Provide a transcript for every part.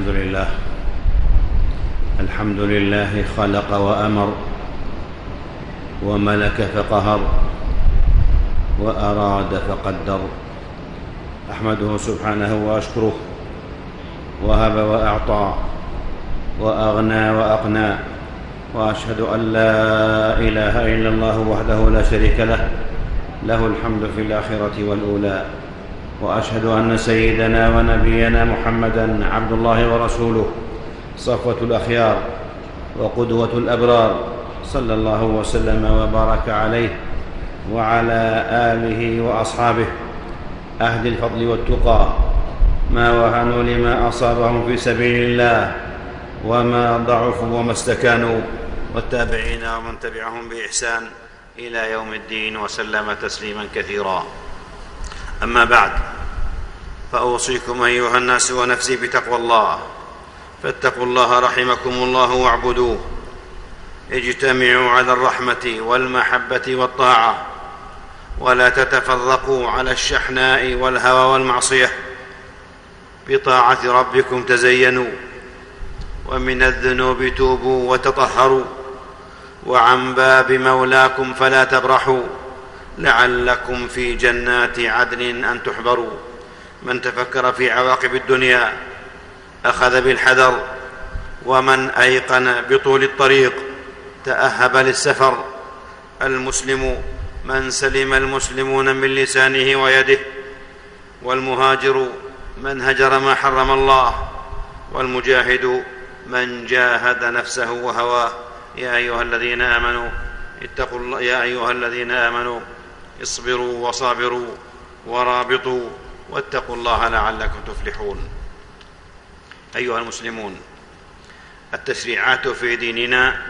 الحمد لله. الحمد لله خلق وأمر وملك فقهر وأراد فقدر. أحمده سبحانه وأشكره وهب وأعطى وأغنى وأقنى وأشهد أن لا إله إلا الله وحده لا شريك له له الحمد في الآخرة والأولى. وأشهد أن سيدنا ونبينا محمدا عبد الله ورسوله صفوة الأخيار وقدوة الأبرار صلى الله وسلم وبارك عليه وعلى آله وأصحابه أهل الفضل والتقى ما وهنوا لما أصابهم في سبيل الله وما ضعفوا وما استكانوا والتابعين ومن تبعهم بإحسان إلى يوم الدين وسلم تسليما كثيرا. أما بعد فأوصيكم أيها الناس ونفسي بتقوى الله. فاتقوا الله رحمكم الله واعبدوه. اجتمعوا على الرحمة والمحبة والطاعة. ولا تتفرقوا على الشحناء والهوى والمعصية. بطاعة ربكم تزينوا. ومن الذنوب توبوا وتطهروا. وعن باب مولاكم فلا تبرحوا. لعلكم في جنات عدن أن تحبروا. من تفكر في عواقب الدنيا أخذ بالحذر ومن أيقن بطول الطريق تأهب للسفر. المسلم من سلم المسلمون من لسانه ويده. والمهاجر من هجر ما حرم الله. والمجاهد من جاهد نفسه وهواه. يا أيها الذين آمنوا اتقوا الله يا أيها الذين آمنوا اصبروا وصابروا ورابطوا واتقوا الله لعلكم تفلحون. أيها المسلمون التشريعات في ديننا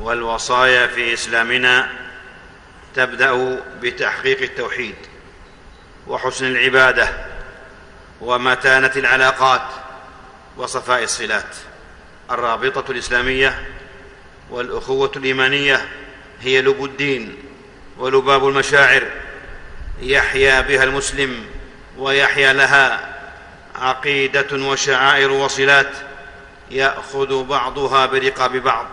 والوصايا في إسلامنا تبدأ بتحقيق التوحيد وحسن العبادة ومتانة العلاقات وصفاء الصلات. الرابطة الإسلامية والأخوة الإيمانية هي لب الدين. ولباب المشاعر يحيا بها المسلم ويحيا لها عقيدة وشعائر وصلات يأخذ بعضها برقاب بعض.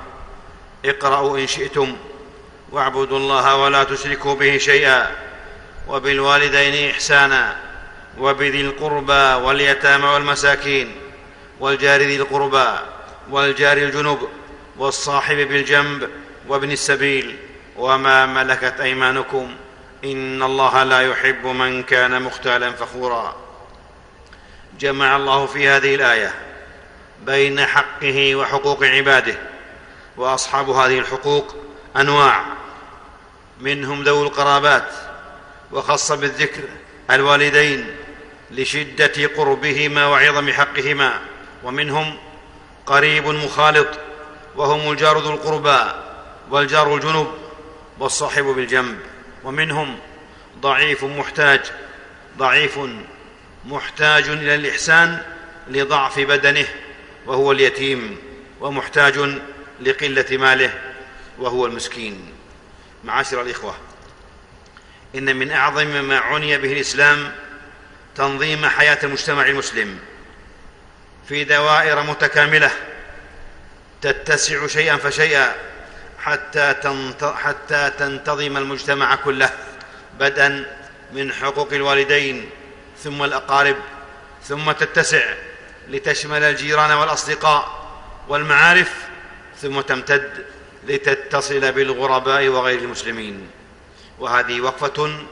اقرأوا إن شئتم واعبدوا الله ولا تشركوا به شيئا وبالوالدين إحسانا وبذي القربى واليتامى والمساكين والجار ذي القربى والجار الجنب والصاحب بالجنب وابن السبيل وما ملكت أيمانكم إن الله لا يحب من كان مختالا فخورا. جمع الله في هذه الآية بين حقه وحقوق عباده وأصحاب هذه الحقوق أنواع منهم ذوو القرابات وخص بالذكر الوالدين لشدة قربهما وعظم حقهما ومنهم قريب مخالط وهم الجار ذو القربى والجار الجنب والصاحب بالجنب ومنهم ضعيف محتاج ضعيف محتاج إلى الإحسان لضعف بدنه وهو اليتيم ومحتاج لقلة ماله وهو المسكين. معاشر الإخوة إن من أعظم ما عني به الإسلام تنظيم حياة المجتمع المسلم في دوائر متكاملة تتسع شيئا فشيئا حتى حتى تنتظم المجتمع كله بدءا من حقوق الوالدين ثم الأقارب ثم تتسع لتشمل الجيران والأصدقاء والمعارف ثم تمتد لتتصل بالغرباء وغير المسلمين. وهذه وقفة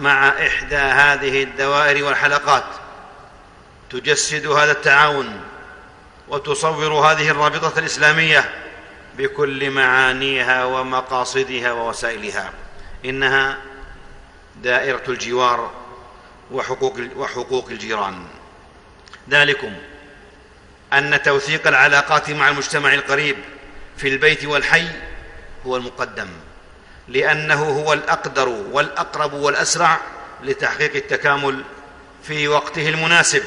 مع إحدى هذه الدوائر والحلقات. تجسد هذا التعاون وتصور هذه الرابطة الإسلامية بكل معانيها ومقاصدها ووسائلها. إنها دائرة الجوار وحقوق وحقوق الجيران. ذلكم أن توثيق العلاقات مع المجتمع القريب في البيت والحي هو المقدم لأنه هو الأقدر والأقرب والأسرع لتحقيق التكامل في وقته المناسب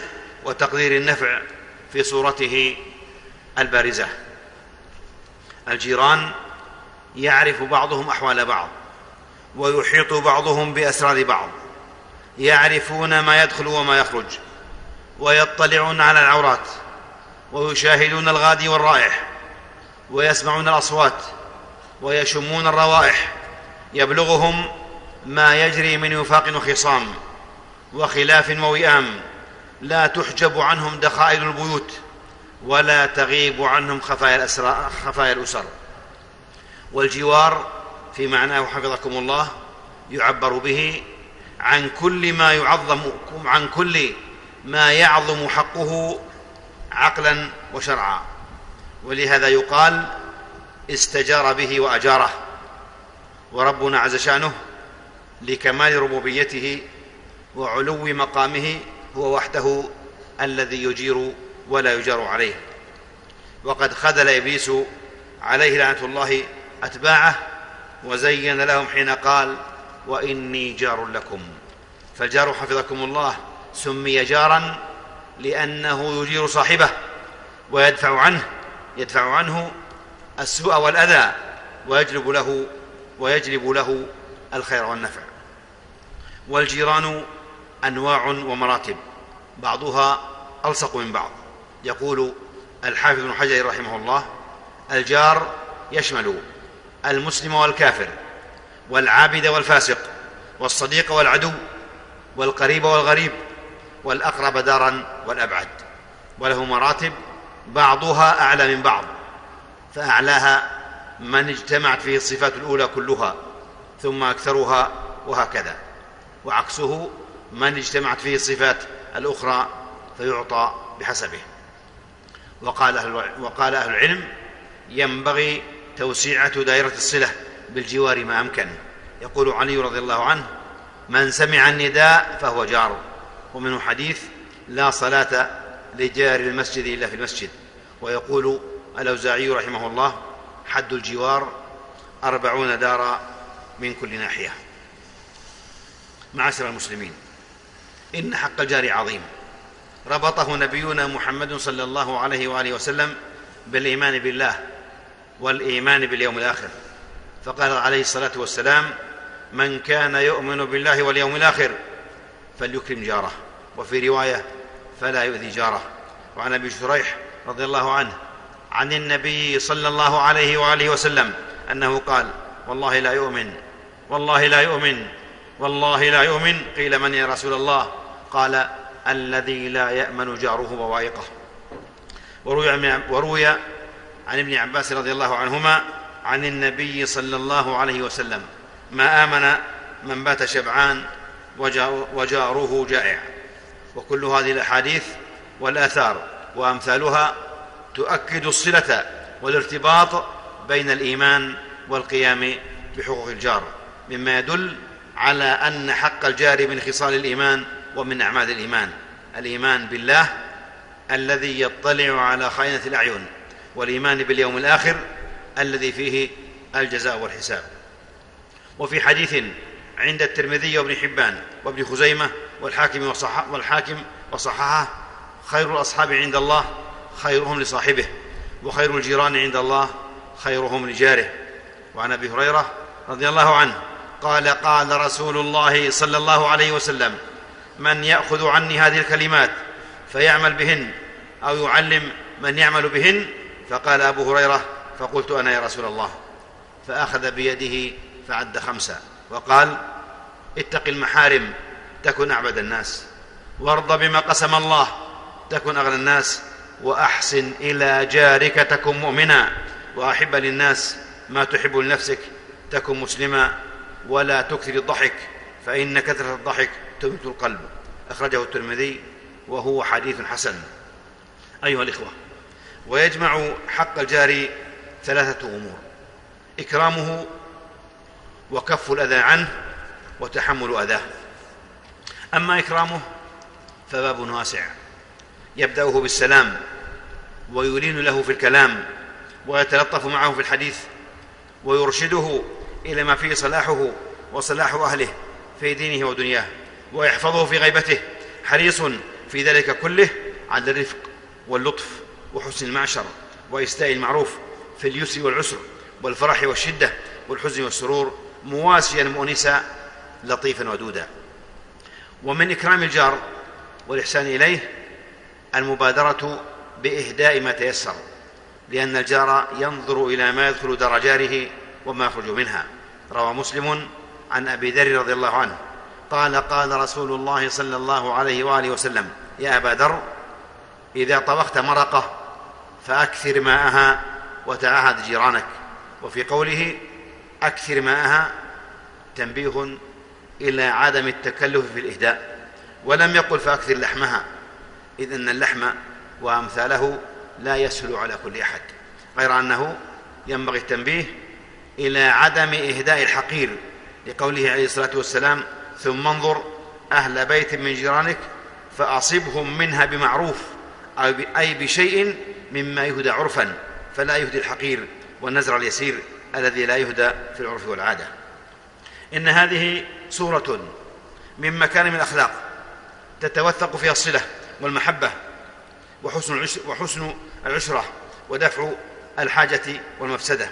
وتقدير النفع في صورته البارزة. الجيران يعرف بعضهم أحوال بعض ويحيط بعضهم بأسرار بعض يعرفون ما يدخل وما يخرج ويطلعون على العورات ويشاهدون الغادي والرائح ويسمعون الأصوات ويشمون الروائح يبلغهم ما يجري من وفاق وخصام وخلاف ووئام لا تحجب عنهم دخائل البيوت. ولا تغيب عنهم خفايا, خفايا الأسر. والجوار في معناه حفظكم الله يعبر به عن كل ما يعظم عن كل ما يعظم حقه عقلا وشرعا. ولهذا يقال استجار به وأجاره. وربنا عز شأنه لكمال ربوبيته وعلو مقامه هو وحده الذي يجير ولا يجار عليه. وقد خذل إبليس عليه لعنة الله أتباعه وزين لهم حين قال وإني جار لكم. فالجار حفظكم الله سمي جارا لأنه يجير صاحبه ويدفع عنه يدفع عنه السوء والأذى ويجلب له ويجلب له الخير والنفع. والجيران أنواع ومراتب بعضها ألصق من بعض. يقول الحافظ بن حجر رحمه الله الجار يشمل المسلم والكافر والعابد والفاسق والصديق والعدو والقريب والغريب والأقرب دارا والأبعد وله مراتب بعضها أعلى من بعض فأعلاها من اجتمعت فيه الصفات الأولى كلها ثم أكثرها وهكذا وعكسه من اجتمعت فيه الصفات الأخرى فيعطى بحسبه. وقال أهل, وقال أهل العلم ينبغي توسيعة دائرة الصلة بالجوار ما أمكن. يقول علي رضي الله عنه من سمع النداء فهو جار. ومنه حديث لا صلاة لجار المسجد إلا في المسجد. ويقول الأوزاعي رحمه الله حد الجوار أربعون دارا من كل ناحية. معاشر المسلمين إن حق الجار عظيم. ربطه نبينا محمد صلى الله عليه وآله وسلم بالإيمان بالله والإيمان باليوم الآخر. فقال عليه الصلاة والسلام من كان يؤمن بالله واليوم الآخر فليكرم جاره. وفي رواية فلا يؤذي جاره. وعن أبي شريح رضي الله عنه عن النبي صلى الله عليه وآله وسلم أنه قال والله لا يؤمن والله لا يؤمن والله لا يؤمن قيل من يا رسول الله؟ قال الذي لا يأمن جاره بوائقه وروي وروي عن ابن عباس رضي الله عنهما عن النبي صلى الله عليه وسلم ما آمن من بات شبعان وجاره جائع. وكل هذه الأحاديث والآثار وأمثالها تؤكد الصلة والارتباط بين الإيمان والقيام بحقوق الجار مما يدل على أن حق الجار من خصال الإيمان ومن أعمال الإيمان. الإيمان بالله الذي يطلع على خائنة الأعين والإيمان باليوم الآخر الذي فيه الجزاء والحساب. وفي حديث عند الترمذي وابن حبان وابن خزيمة والحاكم وصح والحاكم وصححه خير الأصحاب عند الله خيرهم لصاحبه وخير الجيران عند الله خيرهم لجاره. وعن أبي هريرة رضي الله عنه قال قال رسول الله صلى الله عليه وسلم من يأخذ عني هذه الكلمات فيعمل بهن أو يعلم من يعمل بهن فقال أبو هريرة فقلت أنا يا رسول الله فأخذ بيده فعد خمسا وقال اتق المحارم تكن أعبد الناس وارض بما قسم الله تكن أغنى الناس وأحسن إلى جارك تكن مؤمنا وأحب للناس ما تحب لنفسك تكن مسلما ولا تكثر الضحك فإن كثرة الضحك تميت القلب. أخرجه الترمذي وهو حديث حسن. أيها الإخوة ويجمع حق الجار ثلاثة أمور. إكرامه وكف الأذى عنه وتحمل أذاه. أما إكرامه فباب واسع. يبدأه بالسلام ويلين له في الكلام ويتلطف معه في الحديث ويرشده إلى ما فيه صلاحه وصلاح أهله في دينه ودنياه. ويحفظه في غيبته. حريص في ذلك كله على الرفق واللطف وحسن المعشر وإسداء المعروف في اليسر والعسر والفرح والشدة والحزن والسرور. مواسيا مؤنسا لطيفا ودودا. ومن إكرام الجار والإحسان إليه المبادرة بإهداء ما تيسر لأن الجار ينظر إلى ما يدخل دار جاره وما يخرج منها. روى مسلم عن أبي ذر رضي الله عنه. قال قال رسول الله صلى الله عليه وآله وسلم يا أبا ذر إذا طبخت مرقة فأكثر ماءها وتعاهد جيرانك. وفي قوله أكثر ماءها تنبيه إلى عدم التكلف في الإهداء ولم يقل فأكثر لحمها إذ أن اللحم وأمثاله لا يسهل على كل أحد غير أنه ينبغي التنبيه إلى عدم إهداء الحقير لقوله عليه الصلاة والسلام ثم انظر أهل بيت من جيرانك فأصبهم منها بمعروف أي بشيء مما يهدى عرفا فلا يهدي الحقير والنزر اليسير الذي لا يهدى في العرف والعادة. إن هذه صورة من مكارم الأخلاق تتوثق فيها الصلة والمحبة وحسن وحسن العشرة ودفع الحاجة والمفسدة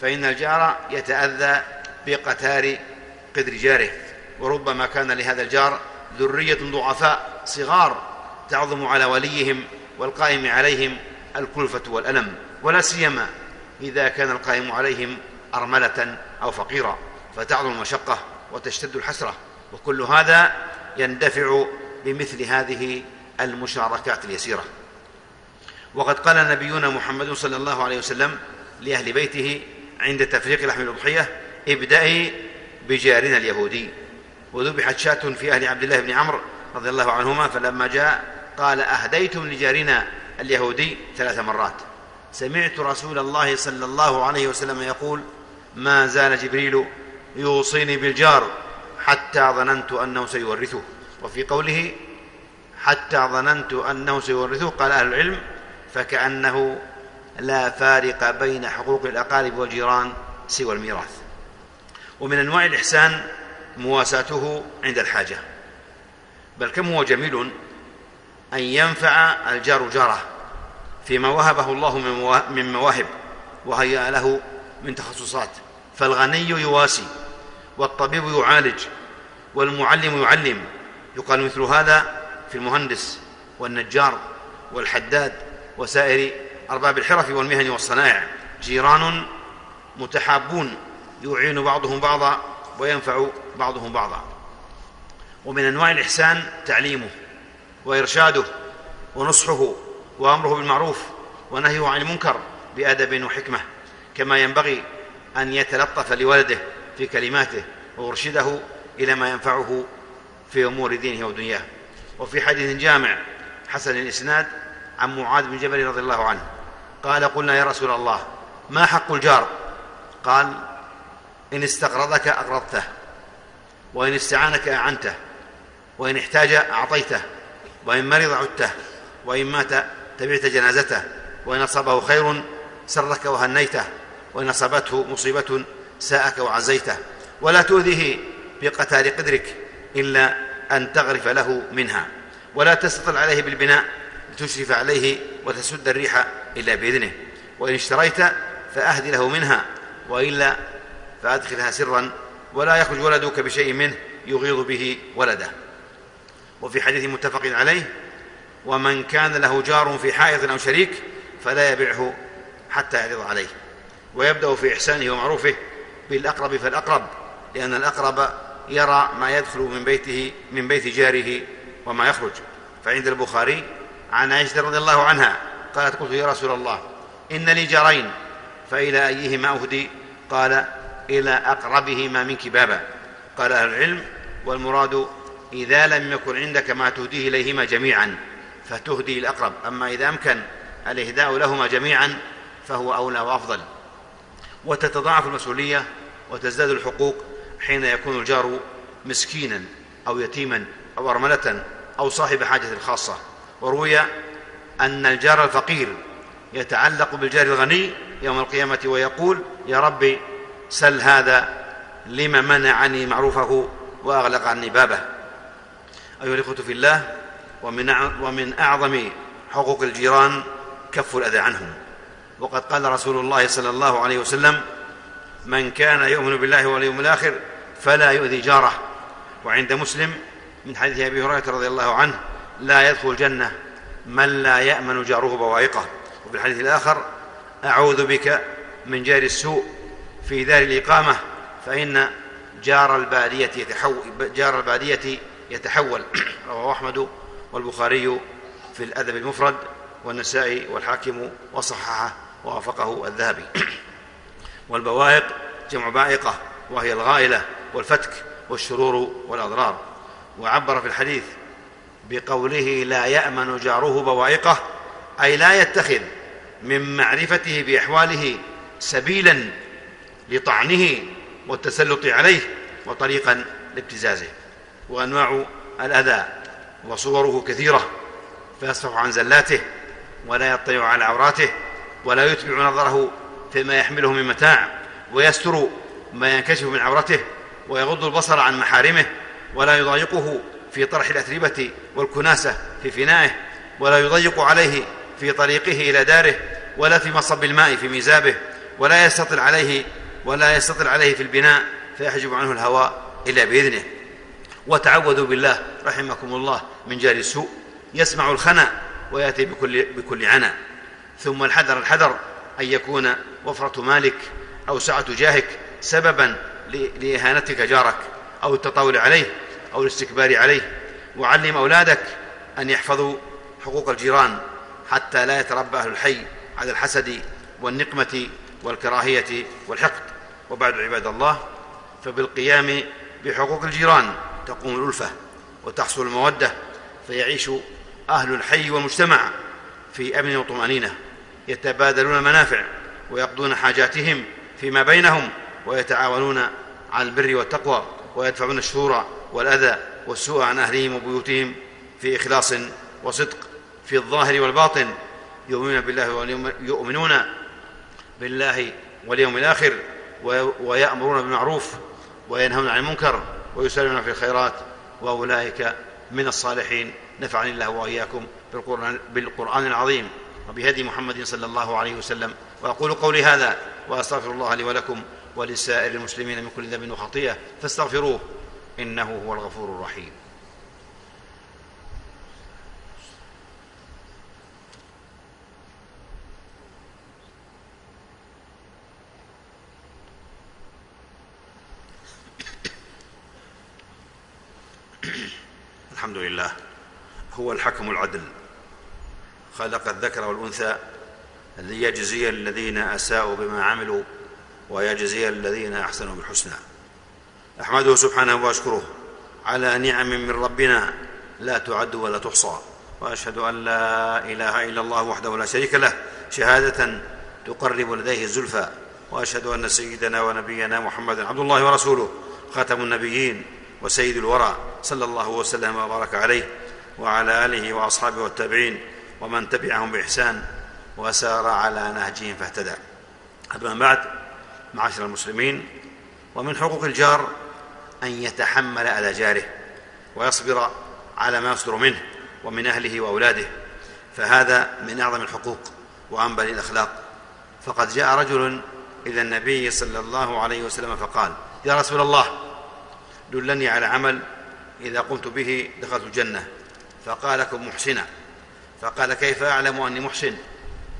فإن الجار يتأذى بقتار قدر جاره. وربما كان لهذا الجار ذرية ضعفاء صغار تعظم على وليهم والقائم عليهم الكلفة والألم ولا سيما إذا كان القائم عليهم أرملة أو فقيرا فتعظم المشقة وتشتد الحسرة وكل هذا يندفع بمثل هذه المشاركات اليسيرة. وقد قال نبينا محمد صلى الله عليه وسلم لأهل بيته عند تفريق لحم الأضحية ابدأي بجارنا اليهودي. وذبحت شاة في أهل عبد الله بن عمرو رضي الله عنهما فلما جاء قال أهديتم لجارنا اليهودي ثلاث مرات. سمعت رسول الله صلى الله عليه وسلم يقول ما زال جبريل يوصيني بالجار حتى ظننت أنه سيورثه. وفي قوله حتى ظننت أنه سيورثه قال أهل العلم فكأنه لا فارق بين حقوق الأقارب والجيران سوى الميراث. ومن أنواع الإحسان مواساته عند الحاجة. بل كم هو جميل أن ينفع الجار جاره فيما وهبه الله من مواهب وهيأ له من تخصصات. فالغني يواسي والطبيب يعالج والمعلم يعلم. يقال مثل هذا في المهندس والنجار والحداد وسائر أرباب الحرف والمهن والصنائع جيران متحابون يعين بعضهم بعضا وينفع بعضهم بعضا. ومن أنواع الإحسان تعليمه وإرشاده ونصحه وأمره بالمعروف ونهيه عن المنكر بأدب وحكمة كما ينبغي أن يتلطف لولده في كلماته ويرشده إلى ما ينفعه في أمور دينه ودنياه. وفي حديث جامع حسن الإسناد عن معاذ بن جبل رضي الله عنه قال قلنا يا رسول الله ما حق الجار؟ قال استقرضك أقرضته وإن استعانك أعنته وإن احتاج أعطيته وإن مرض عدته وإن مات تبعت جنازته وإن أصابه خير سرك وهنيته وإن أصابته مصيبة ساءك وعزيته. ولا تؤذيه بقتال قدرك إلا أن تغرف له منها. ولا تستطل عليه بالبناء لتشرف عليه وتسد الريح إلا بإذنه. وإن اشتريت فأهدي له منها وإلا فأدخلها سرا ولا يخرج ولدك بشيء منه يغيظ به ولده. وفي حديث متفق عليه ومن كان له جار في حائط أو شريك فلا يبعه حتى يعرض عليه. ويبدأ في إحسانه ومعروفه بالأقرب فالأقرب لأن الأقرب يرى ما يدخل من بيته من بيت جاره وما يخرج. فعند البخاري عن عائشة رضي الله عنها قالت قلت يا رسول الله إن لي جارين فإلى أيهما أهدي؟ قال إلى أقربهما منك بابا. قال أهل العلم والمراد إذا لم يكن عندك ما تهديه إليهما جميعا فتهدي الأقرب. أما إذا أمكن الإهداء لهما جميعا فهو أولى وأفضل. وتتضاعف المسؤولية وتزداد الحقوق حين يكون الجار مسكينا أو يتيما أو أرملة أو صاحب حاجة خاصة. وروي أن الجار الفقير يتعلق بالجار الغني يوم القيامة ويقول يا ربي سل هذا لما منعني معروفه وأغلق عني بابه. أيها الإخوة في الله ومن ومن أعظم حقوق الجيران كف الأذى عنهم. وقد قال رسول الله صلى الله عليه وسلم من كان يؤمن بالله واليوم الآخر فلا يؤذي جاره. وعند مسلم من حديث أبي هريرة رضي الله عنه لا يدخل الجنة من لا يأمن جاره بوائقه. وفي الحديث الآخر أعوذ بك من جار السوء في دار الإقامة فإن جار البادية يتحول جار البادية يتحول. رواه أحمد والبخاري في الأدب المفرد والنسائي والحاكم وصححه ووافقه الذهبي. والبوائق جمع بائقة وهي الغائلة والفتك والشرور والأضرار. وعبر في الحديث بقوله لا يأمن جاره بوائقه أي لا يتخذ من معرفته بأحواله سبيلا لطعنه والتسلط عليه وطريقا لابتزازه. وأنواع الأذى وصوره كثيرة فيصفح عن زلاته ولا يطلع على عوراته ولا يتبع نظره فيما يحمله من متاع ويستر ما ينكشف من عورته ويغض البصر عن محارمه ولا يضايقه في طرح الأتربة والكناسة في فنائه ولا يضيق عليه في طريقه إلى داره ولا في مصب الماء في ميزابه ولا يستطل عليه ولا يستطل عليه في البناء فيحجب عنه الهواء إلا بإذنه. وتعوذوا بالله رحمكم الله من جار السوء. يسمع الخنا ويأتي بكل, بكل عنا. ثم الحذر الحذر أن يكون وفرة مالك أو سعة جاهك سببا لإهانتك جارك أو التطاول عليه أو الاستكبار عليه. وعلم أولادك أن يحفظوا حقوق الجيران حتى لا يتربى أهل الحي على الحسد والنقمة والكراهية والحقد. وبعد عباد الله فبالقيام بحقوق الجيران تقوم الألفة وتحصل المودة فيعيش أهل الحي والمجتمع في أمن وطمأنينة يتبادلون المنافع ويقضون حاجاتهم فيما بينهم ويتعاونون على البر والتقوى ويدفعون الشرور والأذى والسوء عن أهلهم وبيوتهم في إخلاص وصدق في الظاهر والباطن يؤمنون بالله يؤمنون بالله واليوم الآخر ويأمرون بالمعروف وينهون عن المنكر ويسارعون في الخيرات وأولئك من الصالحين. نفعني الله وإياكم بالقرآن, بالقرآن العظيم وبهدي محمد صلى الله عليه وسلم. وأقول قولي هذا وأستغفر الله لي ولكم ولسائر المسلمين من كل ذنب وخطيئة. فاستغفروه إنه هو الغفور الرحيم. الحمد لله هو الحكم العدل. خلق الذكر والأنثى ليجزي الذين أساءوا بما عملوا ويجزي الذين أحسنوا بالحسنى. أحمده سبحانه وأشكره على نعم من ربنا لا تعد ولا تحصى. وأشهد أن لا إله إلا الله وحده لا شريك له شهادة تقرب لديه الزلفى. وأشهد أن سيدنا ونبينا محمدا عبد الله ورسوله خاتم النبيين. وسيد الورى صلى الله وسلم وبارك عليه وعلى آله وأصحابه والتابعين ومن تبعهم بإحسان وسار على نهجهم فاهتدى. أما بعد معاشر المسلمين ومن حقوق الجار أن يتحمل أذى جاره ويصبر على ما يصدر منه ومن أهله وأولاده فهذا من أعظم الحقوق وأنبل الأخلاق. فقد جاء رجل إلى النبي صلى الله عليه وسلم فقال يا رسول الله دلني على عمل إذا قمت به دخلت الجنة. فقال لكم محسنا فقال كيف أعلم أني محسن؟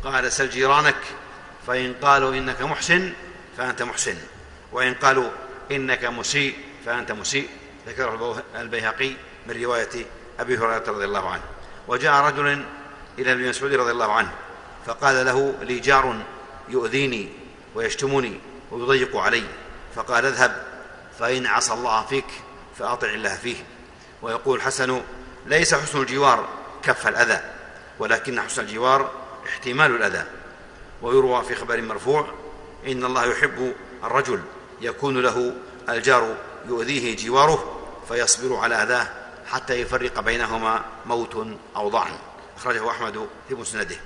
قال سل جيرانك فإن قالوا إنك محسن فأنت محسن وإن قالوا إنك مسيء فأنت مسيء. ذكره البيهقي من رواية أبي هريرة رضي الله عنه. وجاء رجل إلى ابن مسعود رضي الله عنه فقال له لي جار يؤذيني ويشتمني ويضيق علي. فقال اذهب فإن عصى الله فيك فأطع الله فيه. ويقول الحسن ليس حسن الجوار كف الأذى ولكن حسن الجوار احتمال الأذى. ويروى في خبر مرفوع إن الله يحب الرجل يكون له الجار يؤذيه جواره فيصبر على أذاه حتى يفرق بينهما موت أو ضعن. أخرجه أحمد في مسنده.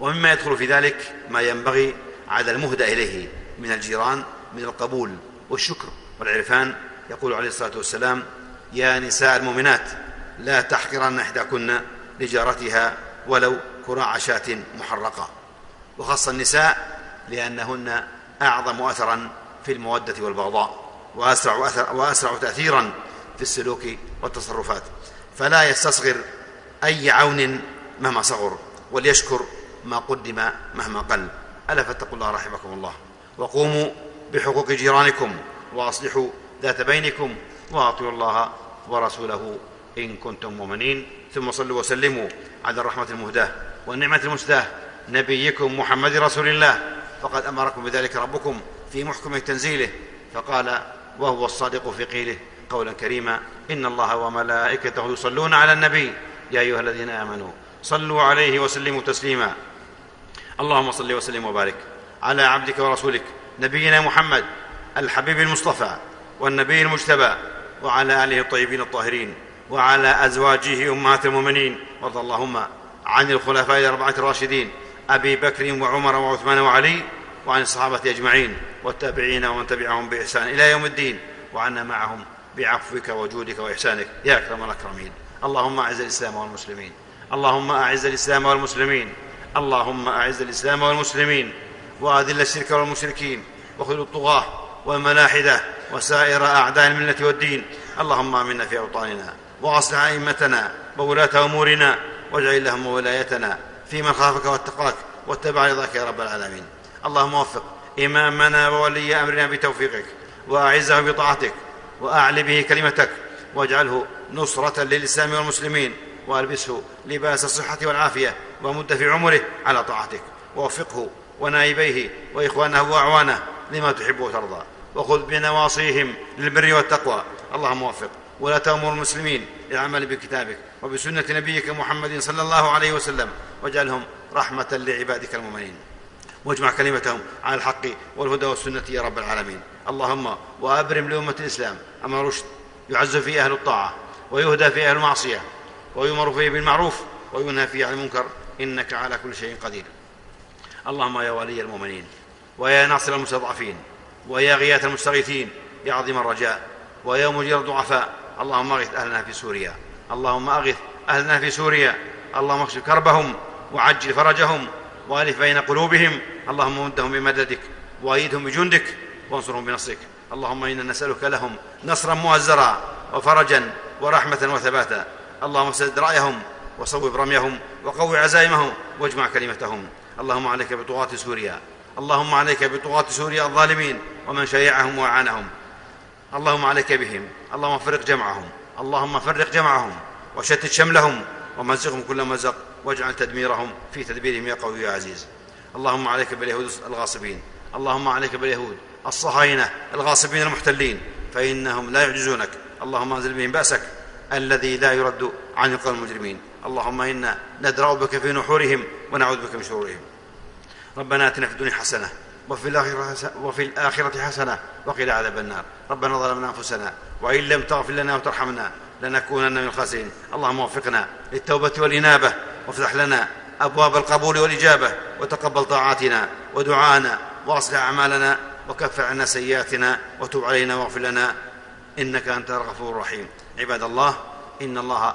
ومما يدخل في ذلك ما ينبغي على المهدى إليه من الجيران من القبول والشكر. والعرفان يقول عليه الصلاة والسلام يا نساء المؤمنات لا تحقرن إحداكن لجارتها ولو كراع شاة محرقة. وخص النساء لأنهن أعظم أثرا في المودة والبغضاء وأسرع, أثر وأسرع تأثيرا في السلوك والتصرفات. فلا يستصغر أي عون مهما صغر وليشكر ما قدم مهما قل. ألا فاتقوا الله رحمكم الله. وقوموا بحقوق جيرانكم وأصلحوا ذات بينكم وأطيعوا الله ورسوله إن كنتم مؤمنين. ثم صلوا وسلموا على الرحمة المهداة والنعمة المسداة نبيكم محمد رسول الله. فقد أمركم بذلك ربكم في محكم تنزيله. فقال وهو الصادق في قيله قولا كريما إن الله وملائكته يصلون على النبي. يا أيها الذين آمنوا صلوا عليه وسلموا تسليما. اللهم صل وسلم وبارك على عبدك ورسولك نبينا محمد الحبيب المصطفى والنبي المجتبى وعلى آله الطيبين الطاهرين وعلى أزواجه أمهات المؤمنين. وارض اللهم عن الخلفاء الأربعة الراشدين أبي بكر وعمر وعثمان وعلي وعن الصحابة أجمعين والتابعين ومن تبعهم بإحسان إلى يوم الدين وعنا معهم بعفوك وجودك وإحسانك. يا أكرم الأكرمين. اللهم أعز الإسلام والمسلمين. اللهم أعز الإسلام والمسلمين. اللهم أعز الإسلام والمسلمين. وأذل الشرك والمشركين وخذ الطغاة والملاحدة وسائر أعداء الملة والدين. اللهم آمنا في أوطاننا وأصلح أئمتنا وولاة أمورنا واجعل اللهم ولايتنا في من خافك واتقاك واتبع رضاك يا رب العالمين. اللهم وفق إمامنا وولي أمرنا بتوفيقك وأعزه بطاعتك واعل به كلمتك واجعله نصرة للإسلام والمسلمين وألبسه لباس الصحة والعافية ومد في عمره على طاعتك. ووفقه ونائبيه وإخوانه وأعوانه لما تحب وترضى. وخذ بنواصيهم للبر والتقوى. اللهم وفق. ولا تأمر المسلمين للعمل بكتابك وبسنة نبيك محمد صلى الله عليه وسلم. واجعلهم رحمة لعبادك المؤمنين. واجمع كلمتهم على الحق والهدى والسنة يا رب العالمين. اللهم وأبرم لأمة الإسلام اما رشد يعز فيه أهل الطاعة ويهدى فيه أهل المعصية ويؤمر فيه بالمعروف وينهى فيه عن المنكر. إنك على كل شيء قدير. اللهم يا ولي المؤمنين ويا ناصر المستضعفين ويا غياث المستغيثين يا عظيم الرجاء ويا مجير الضعفاء اللهم أغث أهلنا في سوريا اللهم أغث أهلنا في سوريا اللهم اكشف كربهم وعجل فرجهم وألف بين قلوبهم اللهم مدهم بمددك وأيدهم بجندك وانصرهم بنصرك. اللهم إنا نسألك لهم نصرا مؤزرا وفرجا ورحمة وثباتا. اللهم سدد رأيهم وصوب رميهم وقو عزائمهم واجمع كلمتهم. اللهم عليك بطغاة سوريا. اللهم عليك بطغاة سوريا الظالمين ومن شيعهم وأعانهم. اللهم عليك بهم. اللهم فرق جمعهم. اللهم فرق جمعهم. وشتت شملهم. ومزقهم كل مزق. واجعل تدميرهم في تدبيرهم يا قوي يا عزيز. اللهم عليك باليهود الغاصبين. اللهم عليك باليهود الصهاينة الغاصبين المحتلين. فإنهم لا يعجزونك. اللهم أنزل بهم بأسك. الذي لا يرد عن القوم المجرمين. اللهم إنا ندرأ بك في نحورهم ونعوذ بك من شرورهم. ربنا آتنا في الدنيا حسنة وفي الآخرة, وفي الآخرة حسنة وقنا عذاب النار. ربنا ظلمنا أنفسنا وإن لم تغفر لنا وترحمنا لنكونن من الخاسرين. اللهم وفقنا للتوبة والإنابة وافتح لنا أبواب القبول والإجابة وتقبل طاعاتنا ودعانا وأصلح أعمالنا وكفر عنا سيئاتنا وتب علينا واغفر لنا إنك أنت الغفور الرحيم. عباد الله إن الله